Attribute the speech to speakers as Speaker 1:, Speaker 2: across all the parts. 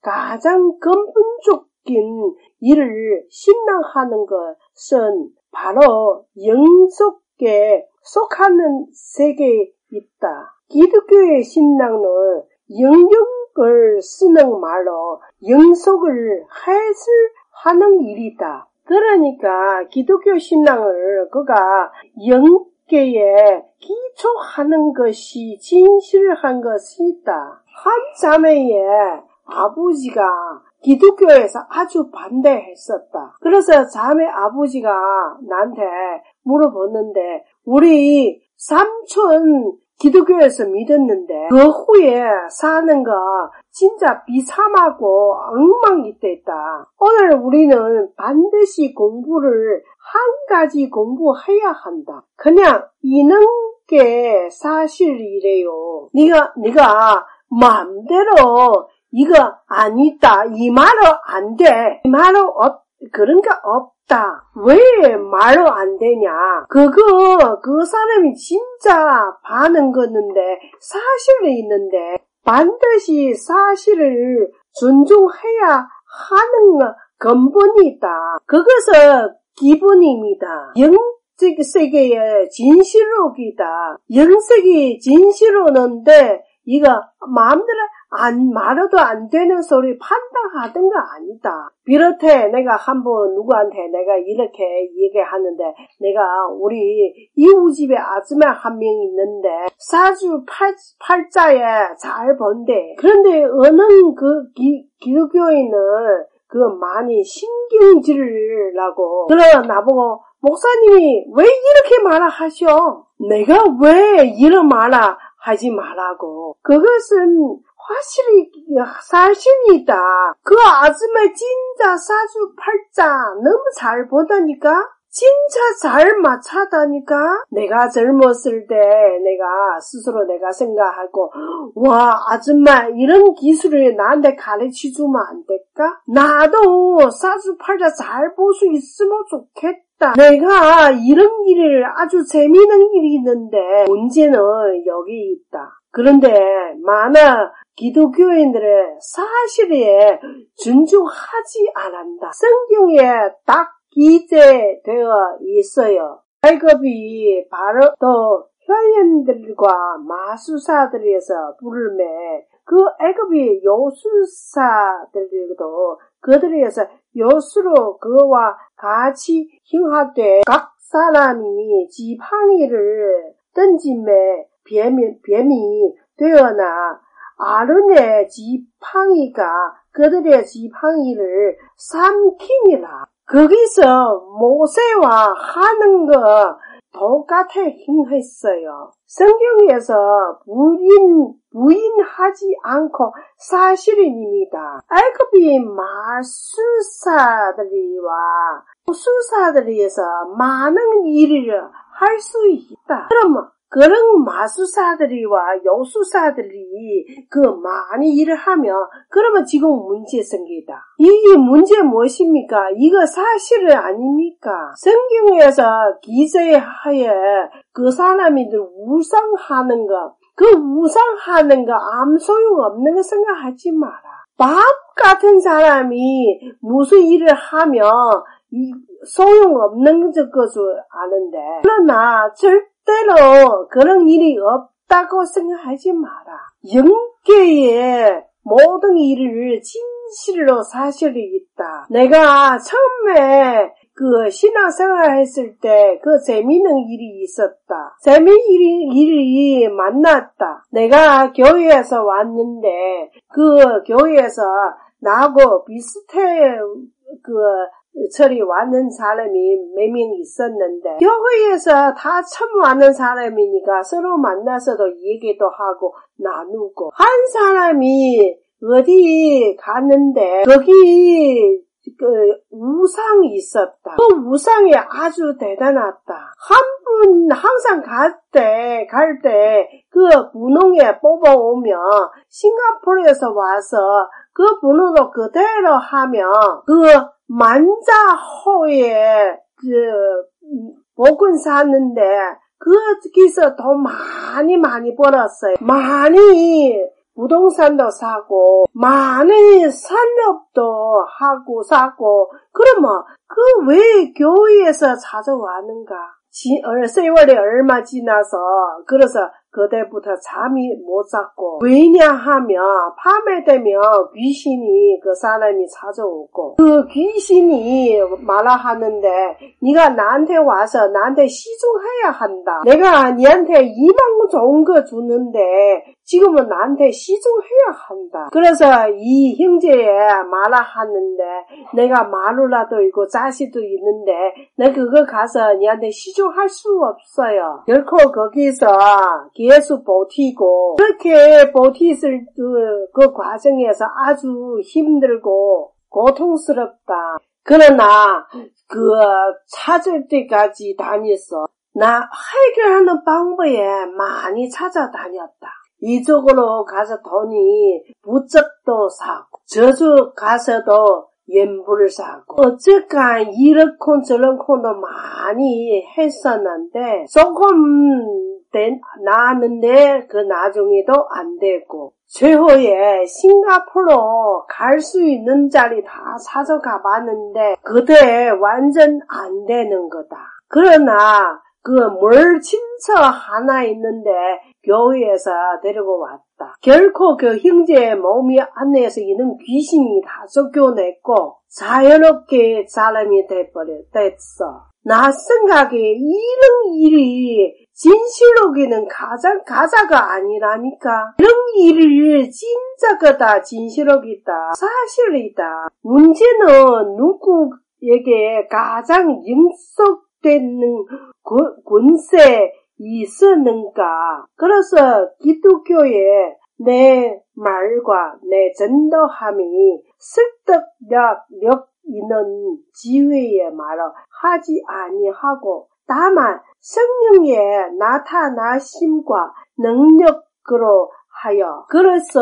Speaker 1: 가장 근본적인 일을 신앙하는 것은 바로 영속에 속하는 세계에 있다. 기독교의 신앙은 영역을 쓰는 말로 영속을 해설하는 일이다. 그러니까 기독교 신앙을 그가 영계에 기초하는 것이 진실한 것이다. 한 자매의 아버지가 기독교에서 아주 반대했었다. 그래서 자매 아버지가 나한테 물어봤는데 우리 삼촌 기독교에서 믿었는데 그 후에 사는 거 진짜 비참하고 엉망이 됐다. 오늘 우리는 반드시 공부를 한 가지 공부해야 한다. 그냥 있는 게 사실이래요. 네가 네가 마음대로 이거 아니다. 이 말은 안 돼. 이 말은 없 그런 게 없다. 왜 말로 안 되냐? 그거 그 사람이 진짜 반응 거는데 사실이 있는데 반드시 사실을 존중해야 하는 근본이 있다. 그것은 기본입니다. 영적 세계의 진실록이다. 영sek이 진실로는데 이거 마음대로 안 말해도 안 되는 소리 판단하던 거 아니다. 비롯해 내가 한번 누구한테 내가 이렇게 얘기하는데 내가 우리 이웃집에 아줌마 한 명 있는데 사주 팔, 팔자에 잘 본대. 그런데 어느 그 기, 기독교인은 그 많이 신경질을 하고 그래 나보고 목사님이 왜 이렇게 말을 하셔? 내가 왜 이런 말을 하지 말라고. 그것은 확실히 사실이다. 그 아줌마 진짜 사주 팔자 너무 잘 보다니까? 진짜 잘 맞춰다니까? 내가 젊었을 때 내가 스스로 내가 생각하고 와 아줌마 이런 기술을 나한테 가르쳐주면 안 될까? 나도 사주 팔자 잘 볼 수 있으면 좋겠다. 내가 이런 일을 아주 재미있는 일이 있는데 문제는 여기 있다. 그런데 많은 기독교인들의 사실에 존중하지 않는다. 성경에 딱 기재되어 있어요. 발급이 바로 또 현인들과 마수사들에서 부르매 그 애굽이 요술사들도 그들에서 요수로 그와 같이 행하되 각 사람이 지팡이를 던짐에 뱀이, 뱀이 되어나 아론의 지팡이가 그들의 지팡이를 삼키니라. 거기서 모세와 하는 거 똑같아 행했어요. 성경에서 부인, 부인하지 않고 사실입니다. 애굽이 마술사들이와 수사들이에서 많은 일을 할 수 있다. 그러면 그런 마술사들이와 여수사들이 그 많이 일을 하면 그러면 지금 문제 생기다. 이게 문제 무엇입니까? 이거 사실 아닙니까? 성경에서 기재하에 그 사람이 들 우상하는 거, 그 우상하는 거 아무 소용 없는 거 생각하지 마라. 밥 같은 사람이 무슨 일을 하면 소용없는 것을 아는데 그러나 절 때로 그런 일이 없다고 생각하지 마라. 영계의 모든 일을 진실로 사실이 있다. 내가 처음에 그 신앙생활 했을 때 그 재미있는 일이 있었다. 재미있는 일이 만났다. 내가 교회에서 왔는데 그 교회에서 나하고 비슷해 그 처리 왔는 사람이 몇 명 있었는데 교회에서 다 처음 왔는 사람이니까 서로 만나서도 얘기도 하고 나누고 한 사람이 어디 갔는데 거기 그 우상이 있었다. 그 우상이 아주 대단하다. 한 분 항상 갈 때, 갈 때, 그 분홍에 뽑아오면 싱가포르에서 와서 그 분홍으로 그대로 하면 그 만자 호에 그 복은 샀는데 거기서 돈 많이 많이 벌었어요. 많이 부동산도 사고 많은 산업도 하고 사고 그러면 그 왜 교회에서 찾아왔는가? 세월이 얼마 지나서 그래서 그때부터 잠이 못 잤고 왜냐하면 밤에 되면 귀신이 그 사람이 찾아오고 그 귀신이 말라 하는데 네가 나한테 와서 나한테 시중해야 한다. 내가 니한테 이만 좋은 거 주는데 지금은 나한테 시중해야 한다. 그래서 이 형제에 말라 하는데 내가 마누라도 있고 자식도 있는데 내가 그거 가서 니한테 시중할 수 없어요. 결코 거기서 계속 버티고 그렇게 버티을 그, 그 과정에서 아주 힘들고 고통스럽다. 그러나 그 찾을 때까지 다녔어. 나 해결하는 방법에 많이 찾아다녔다. 이쪽으로 가서 돈이 부쩍도 사고 저쪽 가서도 연불을 사고 어쨌건 이렇고 저렇고도 많이 했었는데 조금 나는데 그 나중에도 안 되고 최후에 싱가포르 갈 수 있는 자리 다 사서 가봤는데 그때 완전 안 되는 거다. 그러나 그물 친처 하나 있는데 교회에서 데리고 왔다. 결코 그 형제의 몸이 안에서 있는 귀신이 다 쫓겨냈고 자연롭게 사람이 돼버렸어. 나 생각에 이런 일이 진실로기는 가장 가자가 아니라니까. 이런 일이 진짜 그다 진실로기다 사실이다. 문제는 누구에게 가장 영속되는 권세 있었는가. 그래서 기독교에 내 말과 내 전도함이 설득력 있는 지위에 말을 하지 아니하고 다만 성령의 나타나심과 능력으로 하여 그래서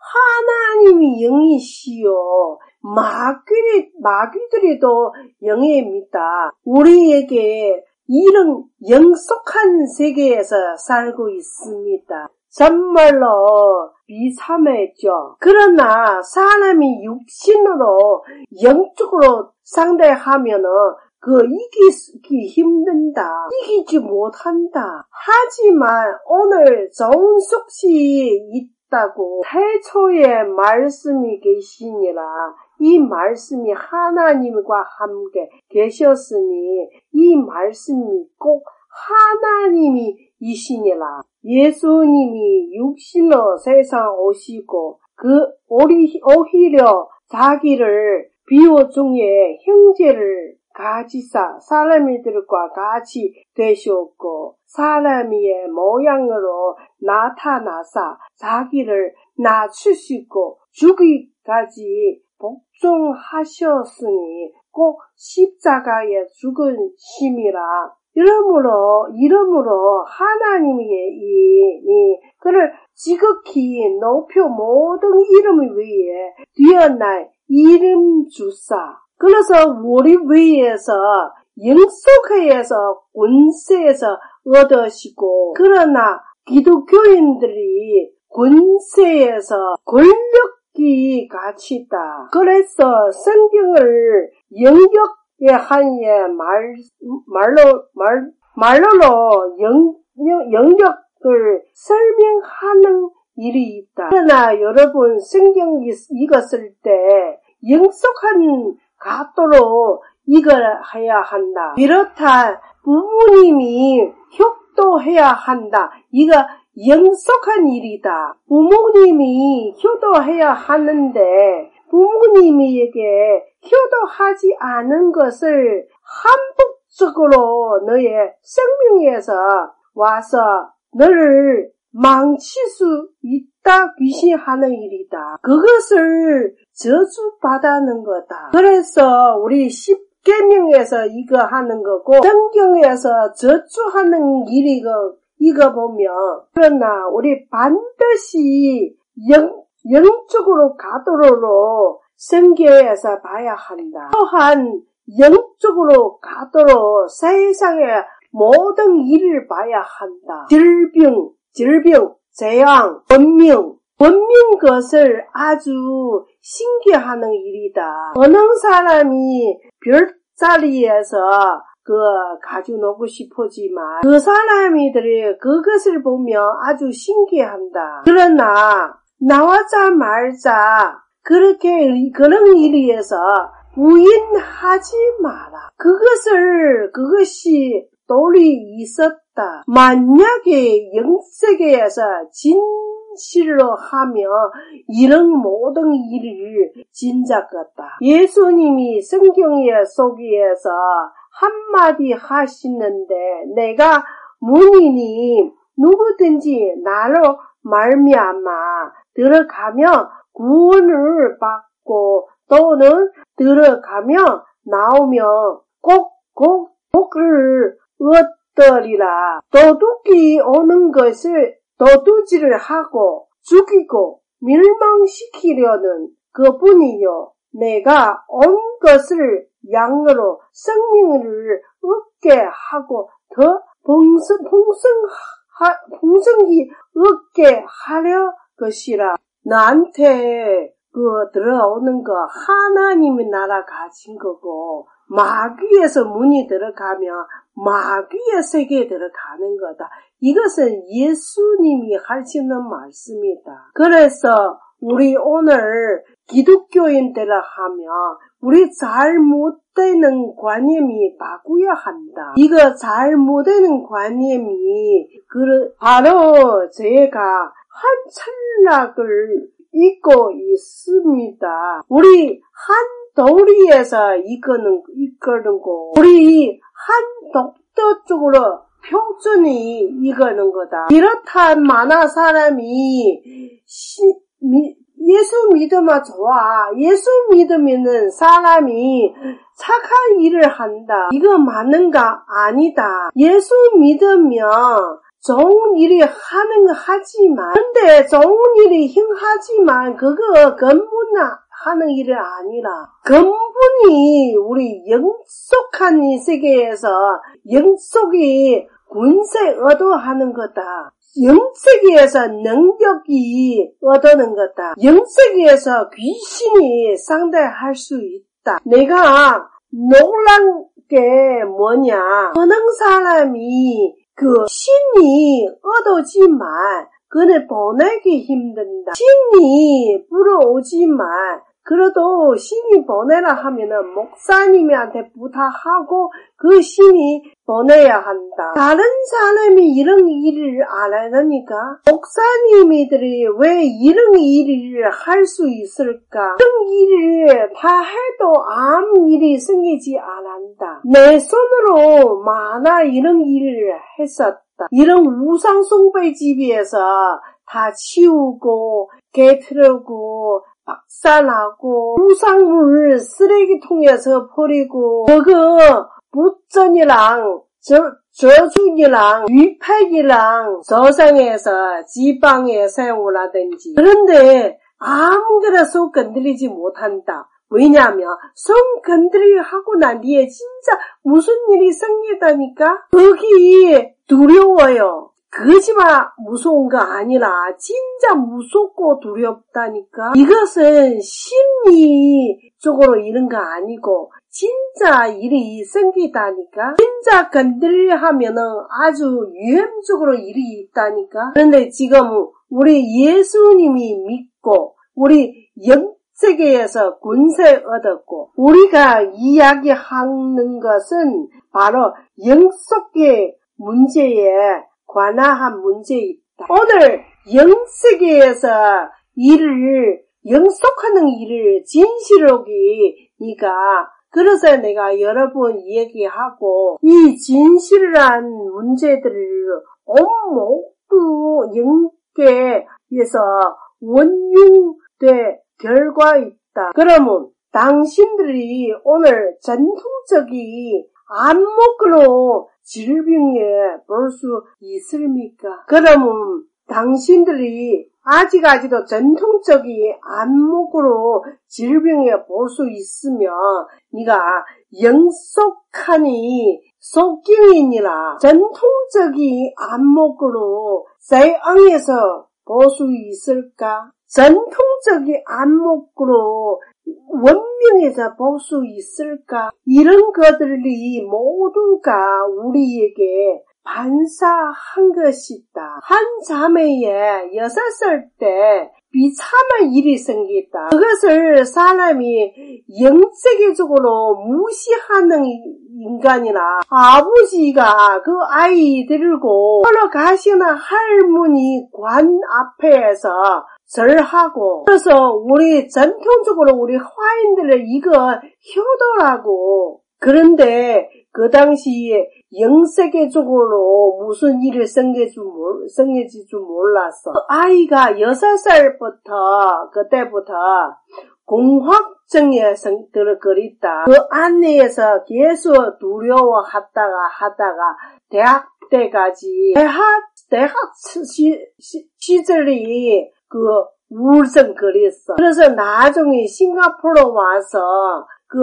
Speaker 1: 하나님이 영이시요 마귀리, 마귀들이도 영입니다. 우리에게 이런 영속한 세계에서 살고 있습니다. 정말로 비참했죠. 그러나 사람이 육신으로 영적으로 상대하면은 그 이기기 힘든다. 이기지 못한다. 하지만 오늘 속시 있다고 태초에 말씀이 계시니라. 이 말씀이 하나님과 함께 계셨으니 이 말씀이 꼭 하나님이 이시니라. 예수님이 육신으로 세상 오시고 그 오히려 자기를 비호 중에 형제를 가지사 사람들과 같이 되셨고 사람의 모양으로 나타나사 자기를 낮추시고 죽기까지 복종하셨으니 꼭 십자가에 죽은 심이라. 이러므로 이러므로 하나님의 이 그를 지극히 높여 모든 이름 위에 뛰어날 이름 주사 그래서 우리 위에서 영속회에서 권세에서 얻으시고 그러나 기독교인들이 권세에서 권력이 같이 있다. 그래서 성경을 영역에 한예 말 말로 말 말로 영, 영역을 설명하는 일이 있다. 그러나 여러분 성경 읽었을 때 영속한 갖도록 이걸 해야 한다. 비롯한 부모님이 효도해야 한다. 이거 영속한 일이다. 부모님이 효도해야 하는데 부모님에게 효도하지 않은 것을 한복적으로 너의 생명에서 와서 너를 망칠 수 있다 귀신하는 일이다. 그것을 저주받아는 거다. 그래서 우리 10계명에서 이거 하는 거고 성경에서 저주하는 일이 이거, 이거 보면 그러나 우리 반드시 영, 영적으로 가도록 성경에서 봐야 한다. 또한 영적으로 가도록 세상의 모든 일을 봐야 한다. 질병, 질병, 재앙, 번명, 원민 것을 아주 신기하는 일이다. 어느 사람이 별자리에서 그 가져놓고 싶어지만 그 사람이들이 그것을 보며 아주 신기한다. 그러나 나와자 말자 그렇게 그런 일이에서 부인하지 마라. 그것을 그것이 돌이 있었다. 만약에 영세계에서 진 실로 하며 이런 모든 일을 진작했다. 예수님이 성경의 속에서 한마디 하시는데 내가 문인이 누구든지 나로 말미암아 들어가며 구원을 받고 또는 들어가며 나오며 꼭꼭 복을 얻으리라. 도둑이 오는 것을 도둑질을 하고 죽이고 멸망시키려는 그분이요. 내가 온 것을 양으로 생명을 얻게 하고 더 풍성, 풍성, 풍성히 얻게 하려 것이라. 나한테 그 들어오는 거 하나님의 나라 가진 거고 마귀에서 문이 들어가면 마귀의 세계에 들어가는 거다. 이것은 예수님이 하시는 말씀이다. 그래서 우리 오늘 기독교인들을 하면 우리 잘못되는 관념이 바꾸어야 한다. 이거 잘못되는 관념이 바로 제가 한 찰락을 잊고 있습니다. 우리 한 도리에서 이거는 이거는고 우리 한 독도 쪽으로 표준이 이거는 거다. 이렇단 많은 사람이 시, 미, 예수 믿으면 좋아. 예수 믿으면은 사람이 착한 일을 한다. 이거 맞는가? 아니다. 예수 믿으면 좋은 일이 하는 하지만 근데 좋은 일이 힘하지만 그거 근본나 하는 일이 아니라 근본이 우리 영속한 이 세계에서 영속이 군세 얻어하는 거다. 영세계에서 능력이 얻어는 거다. 영세계에서 귀신이 상대할 수 있다. 내가 놀란 게 뭐냐? 어느 사람이 그 신이 얻어지만 그를 보내기 힘든다. 신이 불어오지만 그래도 신이 보내라 하면은 목사님한테 부탁하고 그 신이 보내야 한다. 다른 사람이 이런 일을 안 하니까 목사님들이 왜 이런 일을 할 수 있을까? 이런 일을 다 해도 아무 일이 생기지 않는다. 내 손으로 많아 이런 일을 했었다. 이런 우상 숭배 집에서 다 치우고 개트르고 박살나고 우상물 쓰레기통에서 버리고 그거 무전이랑 저, 저중이랑 위팩이랑 저상에서 지방에 세우라든지 그런데 아무데나 손 건드리지 못한다. 왜냐하면 손 건드리고 하고 난 뒤에 진짜 무슨 일이 생기다니까 거기 두려워요. 그지만 무서운 거 아니라 진짜 무섭고 두렵다니까. 이것은 심리적으로 이런 거 아니고 진짜 일이 생기다니까. 진짜 건드려 하면은 아주 위험적으로 일이 있다니까. 그런데 지금 우리 예수님이 믿고 우리 영 세계에서 군세 얻었고 우리가 이야기하는 것은 바로 영속의 문제에 관한 문제 있다. 오늘 영세계에서 일을 영속하는 일을 진실하게 네가 그래서 내가 여러 번 얘기하고 이 진실한 문제들을 온모두 영계에서 원흉돼 결과 있다. 그러면 당신들이 오늘 전통적인 안목으로 질병에 볼 수 있습니까? 그러면 당신들이 아직까지도 전통적인 안목으로 질병에 볼 수 있으면 네가 영속하니 속경이니라 전통적인 안목으로 세앙에서 볼 수 있을까? 전통적인 안목으로 원명에서 볼 수 있을까? 이런 것들이 모두가 우리에게 반사한 것이다. 한 자매에 여섯 살 때 비참한 일이 생겼다. 그것을 사람이 영적적으로 무시하는 인간이나 아버지가 그 아이 들고 걸어가시는 할머니 관 앞에서 절하고 그래서 우리 전통적으로 우리 화인들의 이거 효도라고 그런데 그 당시에 영세계적으로 무슨 일을 생겨지 줄 몰랐어. 아이가 여섯 살부터 그때부터 공황증에 들어그렸다. 그 안내에서 계속 두려워하다가 하다가 대학 때까지 대학 대학 시, 시, 시절이 그 우울증 그렸어. 그래서 나중에 싱가포르 와서 그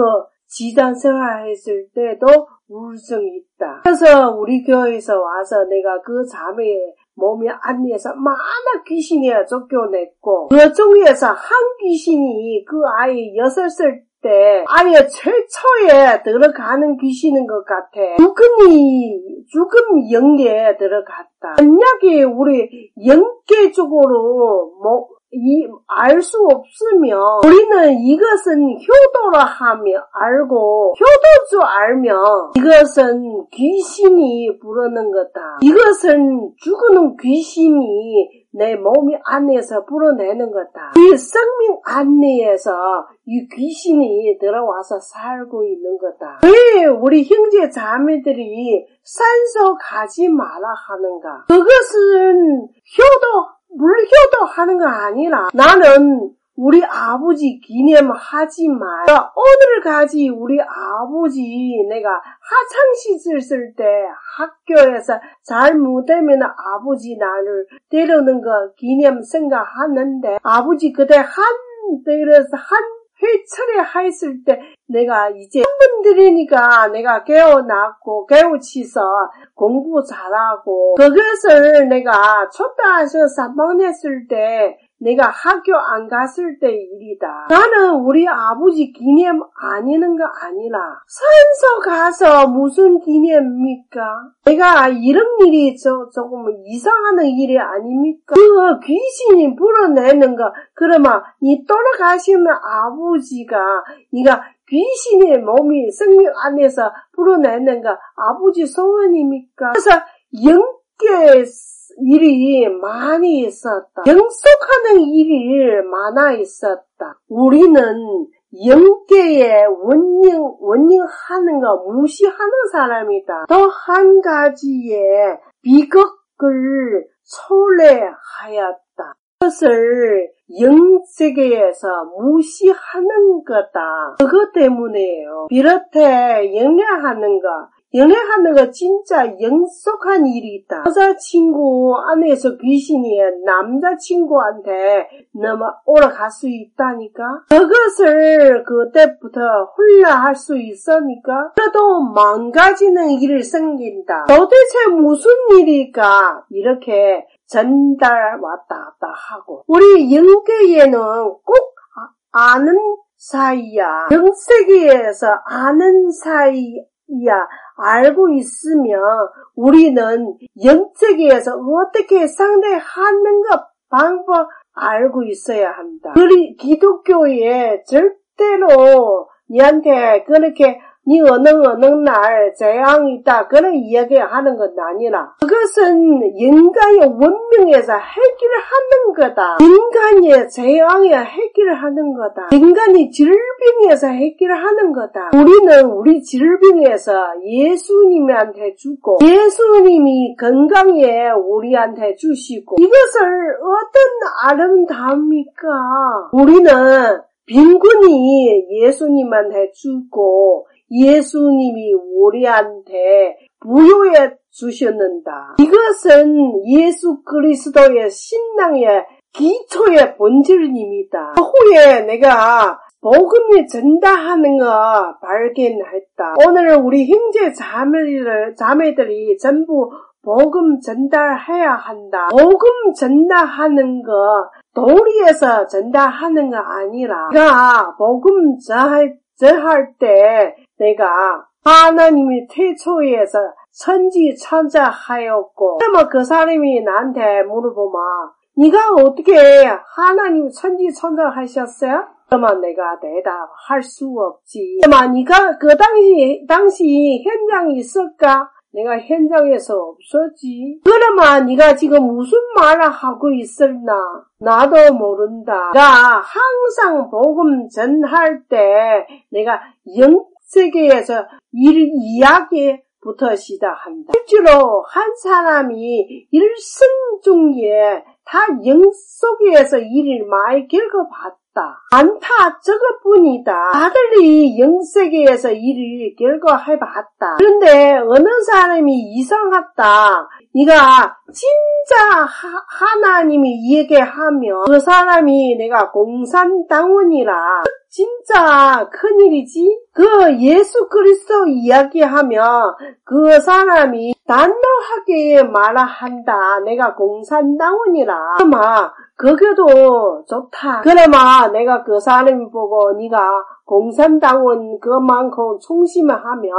Speaker 1: 지단 생활했을 때도 우울증이 있다. 그래서 우리 교회에서 와서 내가 그 자매의 몸이 안에서 많은 귀신이 쫓겨냈고 그 중에서 한 귀신이 그 아이 여섯 살 때 아예 최초에 들어가는 귀신인 것 같아. 죽음이 죽음 영계에 들어갔다. 만약에 우리 영계적으로 뭐 이알수 없으면 우리는 이것은 효도라 하며 알고 효도주 알면 이것은 귀신이 부르는 거다. 이것은 죽는 귀신이 내 몸이 안에서 불어내는 거다. 이 생명 안내에서 이 귀신이 들어와서 살고 있는 거다. 왜 우리 형제 자매들이 산소 가지 마라 하는가? 그것은 효도 물효도 하는 거 아니라 나는 우리 아버지 기념하지만 오늘까지? 우리 아버지 내가 하창시절 쓸 때 학교에서 잘못되면 아버지 나를 때리는 거 기념 생각하는데 아버지 그때 한 때려서 한 회차례 했을 때 내가 이제 한번 들으니까 내가 깨어났고 깨우치서 공부 잘하고 그것을 내가 초등학교 3학년 했을 때 내가 학교 안 갔을 때 일이다. 나는 우리 아버지 기념 아니는 거 아니라 산소 가서 무슨 기념입니까? 내가 이런 일이 저, 조금 이상하는 일이 아닙니까? 그 귀신이 불어내는 거 그러면 이 돌아가시는 아버지가 네가 귀신의 몸이 생명 안에서 불어내는 거 아버지 소원입니까? 그래서 영계 일이 많이 있었다. 영속하는 일이 많아 있었다. 우리는 영계의 원령, 원령하는 거 무시하는 사람이다. 또 한 가지의 비극을 초래하였다. 그것을 영세계에서 무시하는 거다. 그것 때문에요. 비롯해 영례하는 거, 연애하는 거 진짜 영속한 일이 있다. 여자친구 안에서 귀신이 남자친구한테 넘어 올라갈 수 있다니까? 그것을 그때부터 훌라할 수 있으니까? 그래도 망가지는 일이 생긴다. 도대체 무슨 일일까? 이렇게 전달 왔다 갔다 하고. 우리 영계에는 꼭 아, 아는 사이야. 영세계에서 아는 사이야. 알고 있으면 우리는 영적에서 어떻게 상대하는 것 방법 알고 있어야 한다. 우리 기독교에 절대로 니한테 그렇게 니 어느 어느 날 재앙이 있다 그런 이야기하는 건 아니라 그것은 인간의 원명에서 해결하는 거다. 인간의 재앙에 해결하는 거다. 인간이 질병에서 해결하는 거다. 우리는 우리 질병에서 예수님한테 주고 예수님이 건강에 우리한테 주시고 이것을 어떤 아름다웁니까? 우리는 빈곤이 예수님한테 주고 예수님이 우리한테 부여해 주셨는다. 이것은 예수 그리스도의 신앙의 기초의 본질입니다. 후에 내가 복음이 전달하는 거 발견했다. 오늘 우리 형제 자매들, 자매들이 전부 복음 전달해야 한다. 복음 전달하는 거 도리에서 전달하는 거 아니라 내가 복음 전할 때 내가 하나님이 태초에서 천지 천자하였고 그러면 그 사람이 나한테 물어보면 네가 어떻게 하나님 천지 천자하셨어요? 그러면 내가 대답할 수 없지. 그러면 네가 그 당시 당시 현장에 있을까? 내가 현장에서 없었지. 그러면 네가 지금 무슨 말을 하고 있었나? 나도 모른다. 나 항상 복음 전할 때 내가 영 세계에서 일 이야기부터 시작한다. 실제로 한 사람이 일생 중에 다 영속에서 일을 많이 겪어봤 다. 많다 저것뿐이다. 다들이 영세계에서 일을 결과해 봤다. 그런데 어느 사람이 이상하다. 네가 진짜 하, 나님이 얘기하면 그 사람이 내가 공산당원이라 진짜 큰일이지? 그 예수 그리스도 이야기하면 그 사람이 단호하게 말한다. 내가 공산당원이라. 아마 그게도 좋다. 그러면 내가 그 사람 보고 네가 공산당원 그만큼 충심을 하면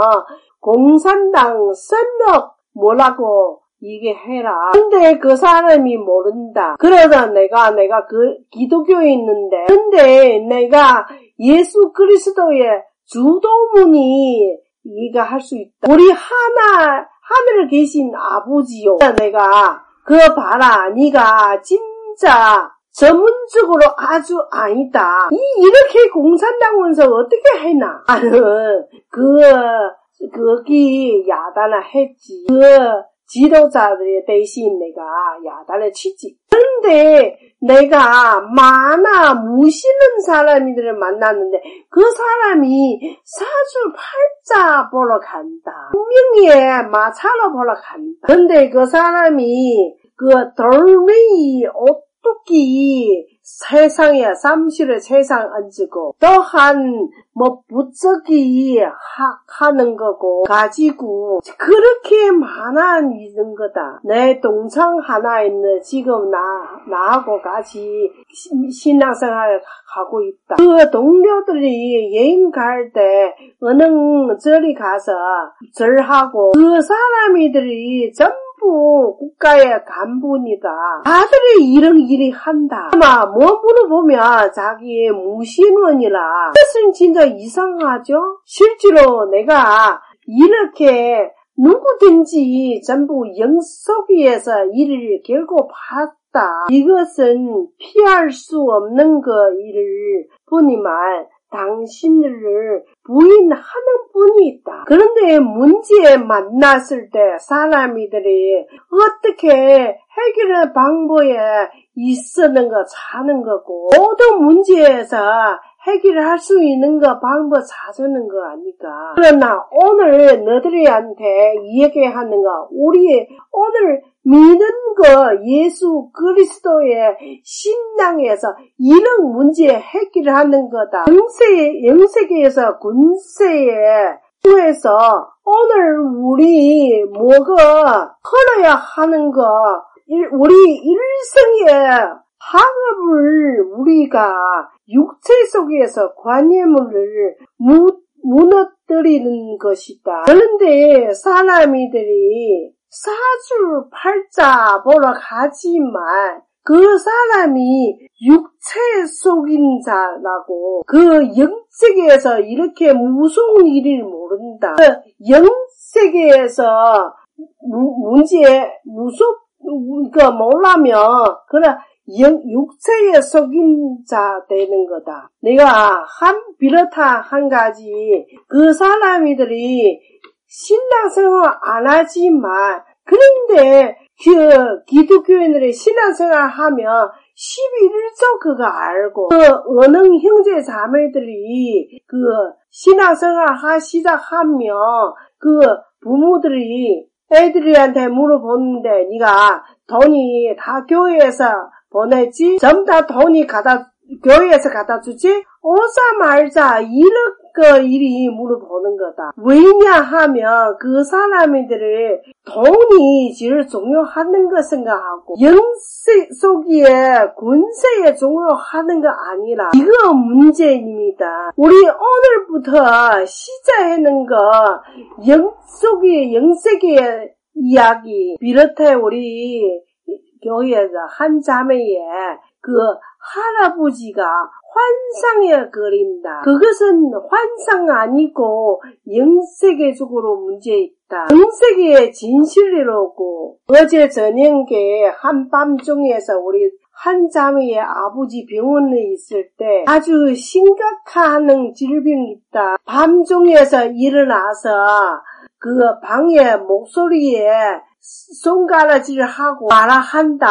Speaker 1: 공산당 선력 뭐라고 얘기해라. 근데 그 사람이 모른다. 그러다 내가 내가 그 기독교에 있는데 근데 내가 예수 그리스도의 주도문이 이해가 수 있다. 우리 하나 하늘에 계신 아버지요. 내가 그 봐라. 네가 진 짜 전문적으로 아주 아니다. 이 이렇게 공산당원서 어떻게 해나? 나는 그 거기 야단을 했지. 그 지도자들의 대신 내가 야단을 치지. 그런데 내가 많아 무시는 사람들을 만났는데 그 사람이 사주 팔자 보러 간다. 분명히 마차로 보러 간다. 근데 그 사람이 그 돌멩이 오뚜기 세상에 삼시를 세상 얹고 또한 뭐 부쩍이 하 는 거고 가지고 그렇게 많아 있는 거다. 내 동창 하나 있는 지금 나 나하고 같이 신앙생활 하고 있다. 그 동료들이 여행 갈 때 어느 절이 가서 절하고 그 사람이들이 전 간부, 국가의 간부니다. 다들이 이런 일이 한다. 아마 뭐 물어보면 자기 무신원이라. 그것은 진짜 이상하죠? 실제로 내가 이렇게 누구든지 전부 영속 위에서 일을 결고 봤다. 이것은 피할 수 없는 그 일을 보니만 당신을 부인하는 분이 있다. 그런데 문제에 만났을 때 사람이들이 어떻게 해결의 방법에 있었는 거 사는 거고 모든 문제에서 해결할 수 있는 거 방법 찾는 거 아니까. 그러나 오늘 너들이한테 얘기하는 거 우리 오늘 믿는 거 예수 그리스도의 신앙에서 이런 문제 해결하는 거다. 영세 영세계에서 군세에 에서 오늘 우리 뭐가 걸어야 하는 거 우리 일생에 학업을 우리가 육체 속에서 관념을 무너뜨리는 것이다. 그런데 사람이들이 사주 팔자 보러 가지만 그 사람이 육체 속인 자라고 그 영세계에서 이렇게 무서운 일을 모른다. 그 영세계에서 문제 무섭 그 몰라면 그래 영, 육체에 속인 자 되는 거다. 내가 한 비롯한 한 가지 그 사람이들이 신앙생활 안 하지만 그런데 그 기독교인들이 신앙생활 하면 11조 그거 알고 그 어느 형제 자매들이 그 신앙생활 하시다 하면 그 부모들이 애들이한테 물어보는데 네가 돈이 다 교회에서 보냈지? 전부 다 돈이 갖다 교회에서 갖다 주지? 오자 말자 이렇게 그 일이 물어보는 거다. 왜냐하면 그 사람들의 돈이 제일 중요하는 거 생각하고 영세 속에 군세에 중요하는 거 아니라 이거 문제입니다. 우리 오늘부터 시작하는 거 영속의 영세계의 이야기 비롯해 우리 교회에서 한 자매의 그 할아버지가 환상에 그린다. 그것은 환상 아니고 영세계적으로 문제 있다. 영세계의 진실이라고 어제 저녁에 한밤중에서 우리 한 자매의 아버지 병원에 있을 때 아주 심각한 질병이 있다. 밤중에서 일어나서 그 방에 목소리에 손가락질 하고 말아한다.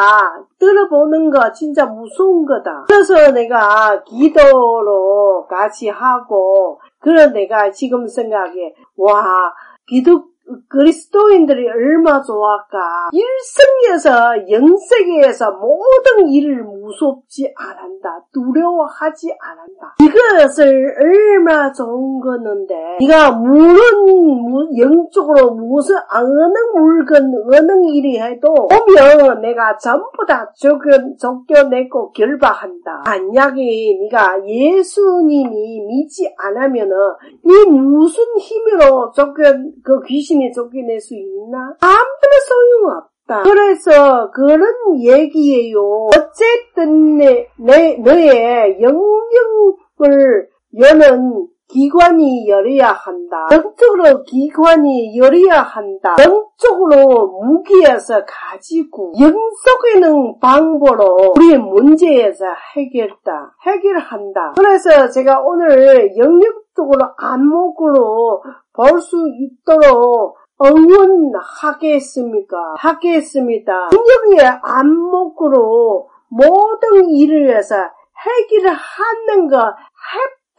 Speaker 1: 들어보는 거 진짜 무서운 거다. 그래서 내가 기도로 같이 하고, 그런 내가 지금 생각해, 와, 기도, 그리스도인들이 얼마 좋아할까. 일생에서 영세계에서 모든 일을 무섭지 않았다. 두려워하지 않았다. 이것을 얼마 좋은 거는데 네가 물은 영적으로 무슨 어느 물건 어느 일이 해도 오면 내가 전부 다 쫓겨, 쫓겨내고 결박한다. 만약에 네가 예수님이 믿지 않으면은 네 무슨 힘으로 쫓겨 그 귀신 당신이 쫓겨낼 수 있나? 아무나 소용 없다. 그래서 그런 얘기예요. 어쨌든 내, 내 너의 영역을 여는 기관이 열어야 한다. 영적으로 기관이 열어야 한다. 영적으로 무기에서 가지고 영속에는 방법으로 우리의 문제에서 해결다. 해결한다. 그래서 제가 오늘 영역적으로 안목으로 볼 수 있도록 응원하겠습니까? 하겠습니다. 영역의 안목으로 모든 일을 해서 해결을 하는 거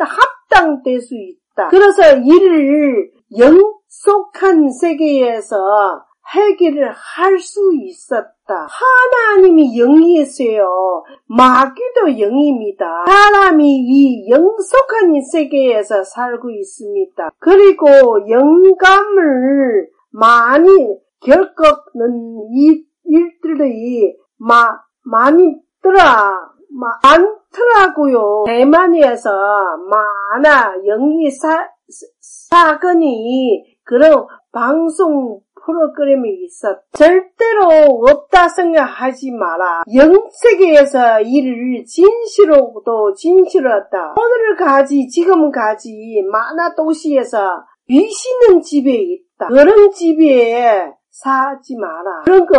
Speaker 1: 합, 합당될 수 있다. 그래서 이를 영속한 세계에서 해결을 할 수 있었다. 하나님이 영이세요. 마귀도 영입니다. 사람이 이 영속한 세계에서 살고 있습니다. 그리고 영감을 많이 겪는 이 일들이 마, 많이 들어 많 더라고요. 대만에서 많아 영리 사, 사건이 그런 방송 프로그램이 있어. 절대로 없다 생각하지 마라. 영세계에서 일을 진실로도 진실하다. 오늘까지 지금까지 만화 도시에서 귀신은 집에 있다. 그런 집에 사지 마라. 그런 거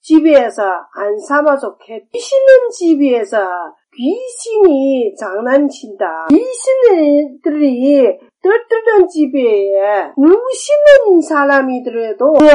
Speaker 1: 집에서 안 삼아 좋겠. 귀신은 집에서 귀신이 장난친다. 귀신들이 떨뜨던 집에 무시는 사람이더라도 그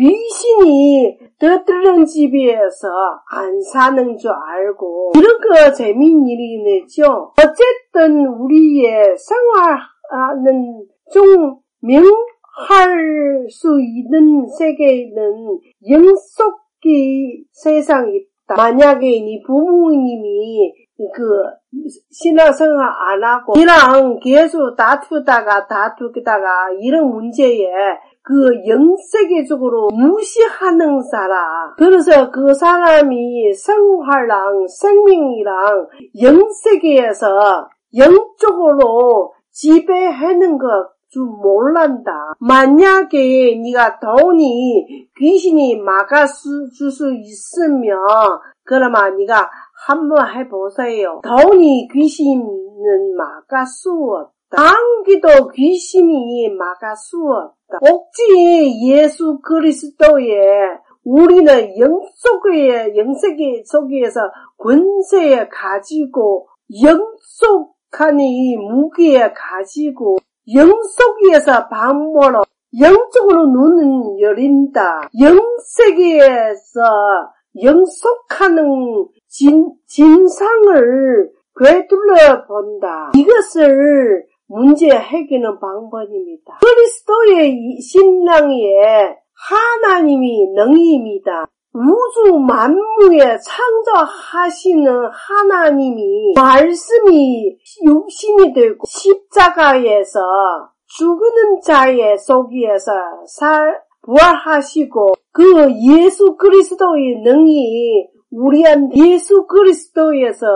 Speaker 1: 귀신이 떨뜨던 집에서 안 사는 줄 알고 이런 거 재미있는 일이죠. 어쨌든 우리의 생활하는 좀 명할 수 있는 세계에는 영속 이 세상이. 만약에 네 부모님이 그 신앙생활 안 하고 이랑 계속 다투다가 다투다가 이런 문제에 그 영세계적으로 무시하는 사람. 그래서 그 사람이 생활랑 생명이랑 영세계에서 영적으로 지배하는 것 줄 몰란다. 만약에 네가 돈이 귀신이 막아줄 수 있으면 그러면 네가 한번 해보세요. 돈이 귀신은 막아 수 없다. 안기도 귀신이 막아 수 없다. 옥지 예수 그리스도의 우리는 영속의 영세계 속에서 권세에 가지고 영속하니 무기에 가지고 영속에서 방모로 영적으로 눈은 열린다. 영세계에서 영속하는 진, 진상을 되돌려 본다. 이것을 문제 해결하는 방법입니다. 그리스도의 신랑의 하나님이 능입니다. 우주 만무에 창조하시는 하나님이 말씀이 육신이 되고 십자가에서 죽는 자의 속에서 살 부활하시고 그 예수 그리스도의 능이 우리한테 예수 그리스도에서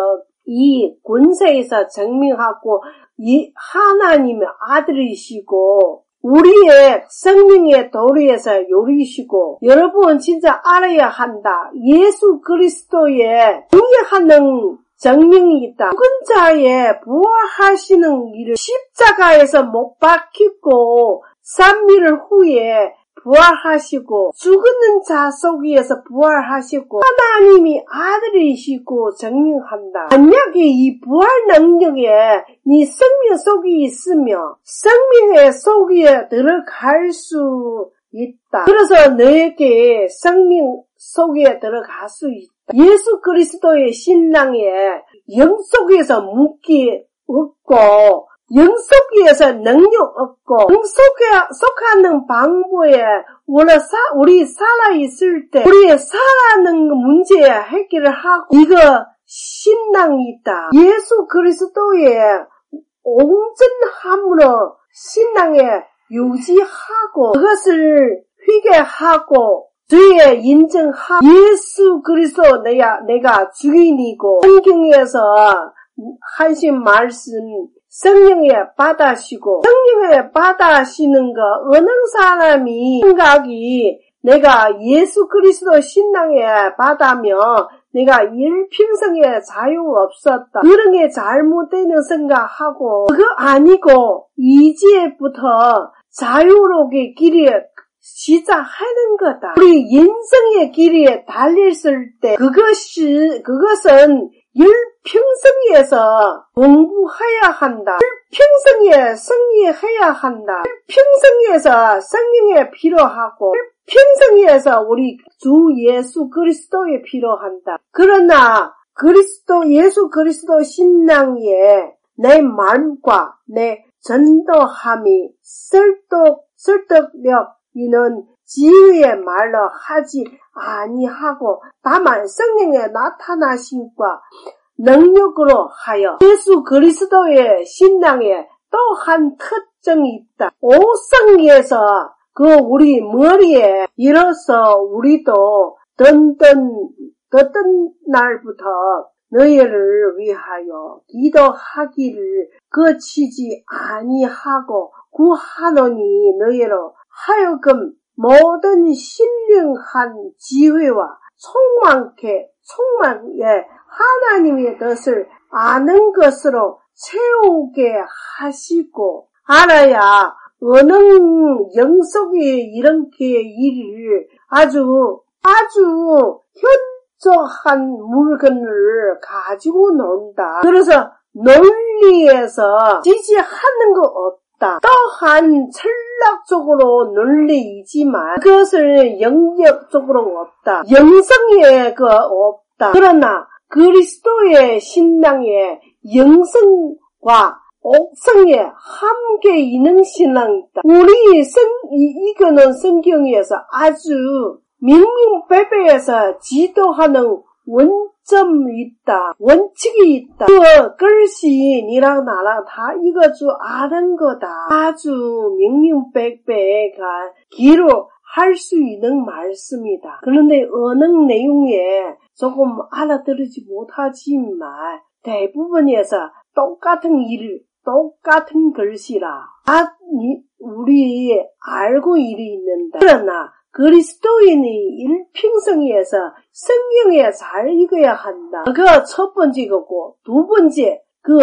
Speaker 1: 이 권세에서 증명하고 이 하나님의 아들이시고 우리의 생명의 도리에서 요리시고 여러분 진짜 알아야 한다. 예수 그리스도의 중요하는 정명이 있다. 죽은 자의 부활하시는 일을 십자가에서 못 박히고 3일 후에 부활하시고 죽는 자 속에서 부활하시고 하나님이 아들이시고 증명한다. 만약에 이 부활 능력에 네 생명 속에 있으며 생명의 속에 들어갈 수 있다. 그래서 너에게 생명 속에 들어갈 수 있다. 예수 그리스도의 신랑의 영 속에서 묶기 없고 영속에서 능력 없고 영속에 속하는 방법에 원래 사, 우리 살아 있을 때 우리 살아는 문제 해결을 하고 이거 신앙이 있다. 예수 그리스도의 온전함으로 신앙에 유지하고 그것을 회개하고 주의 인정하고 예수 그리스도 내가 내가 주인이고 성경에서 하신 말씀 성령에 받아시고 성령에 받아시는 거 어느 사람이 생각이 내가 예수 그리스도 신앙에 받아며 내가 일평생에 자유 없었다. 그런 게 잘못되는 생각하고 그거 아니고 이제부터 자유롭게 길이 시작하는 거다. 우리 인생의 길에 달렸을 때 그것이 그것은 일평생에서 공부해야 한다. 일평생에 승리해야 한다. 일평생에서 성령에 필요하고 일평생에서 우리 주 예수 그리스도에 필요한다. 그러나 그리스도 예수 그리스도 신앙에 내 마음과 내 전도함이 설득 설득력 이는 지혜의 말로 하지 아니하고 다만 성령의 나타나심과 능력으로 하여 예수 그리스도의 신앙에 또 한 특징이 있다. 오성에서 그 우리 머리에 일어서 우리도 든든 든든 날부터 너희를 위하여 기도하기를 거치지 아니하고 구하노니 너희로 하여금 모든 신령한 지혜와 총만케 총만에 하나님의 뜻을 아는 것으로 채우게 하시고 알아야 어느 영속에 이렇게 일을 아주 아주 현저한 물건을 가지고 논다. 그래서 논리에서 지지하는 거 없 다. 또한 철학적으로 논리이지만 그것을 영역적으로 없다. 영성에 그 없다. 그러나 그리스도의 신앙의 영성과 옥성에 함께 있는 신앙이 있다. 우리 성, 이거는 성경에서 아주 명명백백에서 지도하는 원 점이 있다. 원칙이 있다. 그 글씨 니랑 나랑 다 이거 주 아는 거다. 아주 명명백백한 기로 할수 있는 말씀이다. 그런데 어느 내용에 조금 알아들지 못하지만 대부분에서 똑같은 일, 똑같은 글씨라. 아, 우리 알고 일이 있는다. 그러나 그리스도인이 일평생에서 성경에 잘 읽어야 한다. 그가 첫 번째 거고 두 번째 그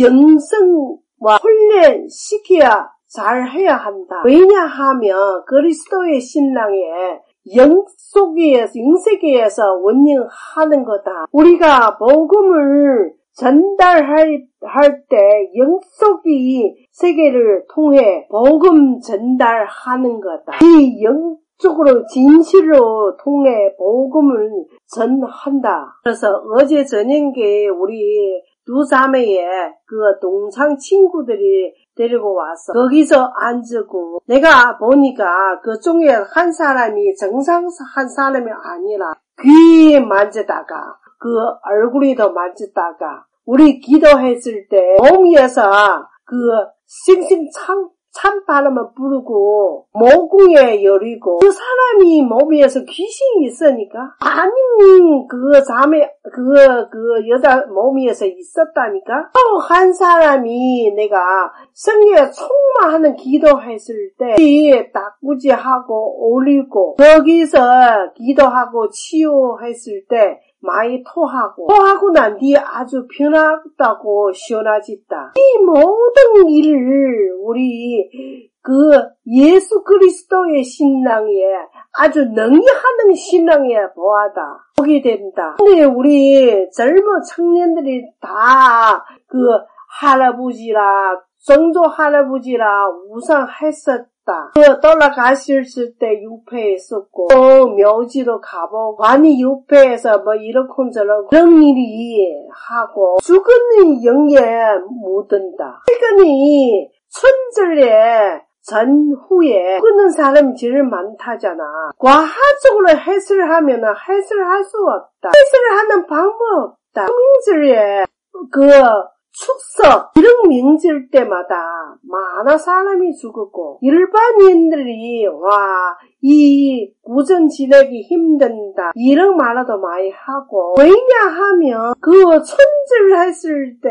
Speaker 1: 영성과 훈련시켜야 잘 해야 한다. 왜냐하면 그리스도의 신랑에 영 속에서 영세계에서 원령하는 거다. 우리가 복음을 전달할 때 영속이 세계를 통해 복음 전달하는 거다. 이 영 적으로 진실로 통해 복음을 전한다. 그래서 어제 저녁에 우리 두 자매의 그 동창 친구들이 데리고 와서 거기서 앉고 내가 보니까 그 중에 한 사람이 정상 한 사람이 아니라 귀 만지다가 그 얼굴이 더 만지다가 우리 기도했을 때 몸에서 그 싱싱 참 찬바람을 부르고 모궁에 열리고 그 사람이 몸에서 귀신이 있으니까 아니 그 자매 그, 그 여자 몸에서 있었다니까? 또 한 사람이 내가 성경에 총마하는 기도했을 때 딱구지하고 올리고 거기서 기도하고 치유했을 때 많이 토하고 토하고 난 뒤에 아주 편하다고 시원하지다. 이 모든 일을 우리 그 예수 그리스도의 신앙에 아주 능히하는 신앙에 보아다 보게 된다. 근데 우리 젊은 청년들이 다 그 할아버지라 정조 할아버지라 우상했었 있었다. 그 떠나가셨을 때 유폐했었고 또 묘지도 가보고 관이 유폐해서 뭐 이렇게저렇게 그런 일이 하고 죽은 영에 묻은다. 최근에 천절에 전후에 끊는 사람이 제일 많다잖아. 과학적으로 해설을 하면 해설할 수 없다. 해설을 하는 방법 없다. 명절에 그 축석 이런 명절 때마다 많은 사람이 죽었고 일반인들이 와 이 구전 지내기 힘든다 이런 말도 많이 하고 왜냐하면 그 천절 했을 때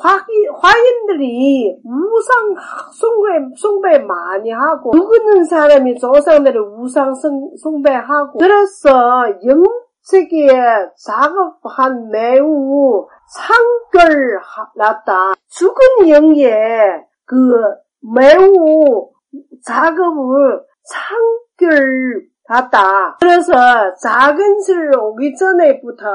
Speaker 1: 화, 화인들이 우상 숭배, 숭배 많이 하고 죽는 사람이 조상들을 우상 숭배하고 그래서 영 세계에 작업한 매우 상결났다. 죽은 영에 그 매우 작업을 상결했다. 그래서 작은 실 오기 전에부터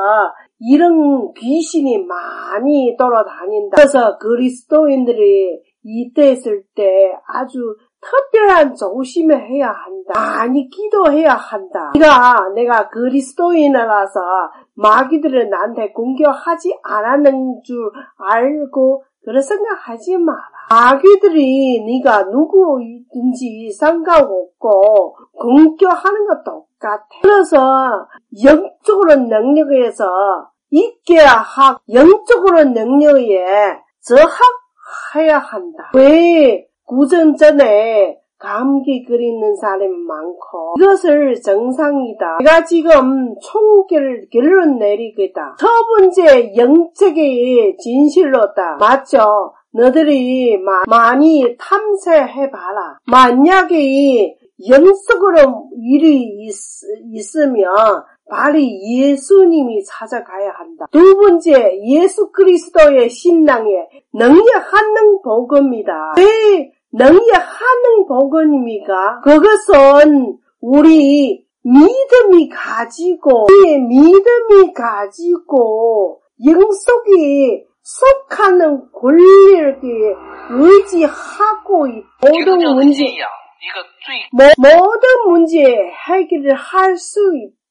Speaker 1: 이런 귀신이 많이 돌아다닌다. 그래서 그리스도인들이 이때 있을 때 아주 특별한 조심을 해야 한다. 많이 기도해야 한다. 네가 내가 그리스도인이라서 마귀들은 나한테 공격하지 않았는 줄 알고 그런 생각하지 마라. 마귀들이 네가 누구든지 상관없고 공격하는 것 똑같아. 그래서 영적으로 능력에서 있게 하 영적으로 능력에 저학해야 한다. 왜 구전 전에 감기 그리는 사람이 많고 이것을 정상이다. 내가 지금 총결 결론 내리겠다. 첫 번째 영적의 진실로다. 맞죠? 너들이 마, 많이 탐색해봐라. 만약에 영적으로 일이 있, 있으면 빨리 예수님이 찾아가야 한다. 두 번째, 예수 그리스도의 신앙에 능력하는 복음이다. 왜 능력하는 복음입니까? 그것은 우리 믿음이 가지고, 믿음이 가지고, 영속이 속하는 권리를 의지하고 모든 문제, 모든 문제 해결을 할 수 있다.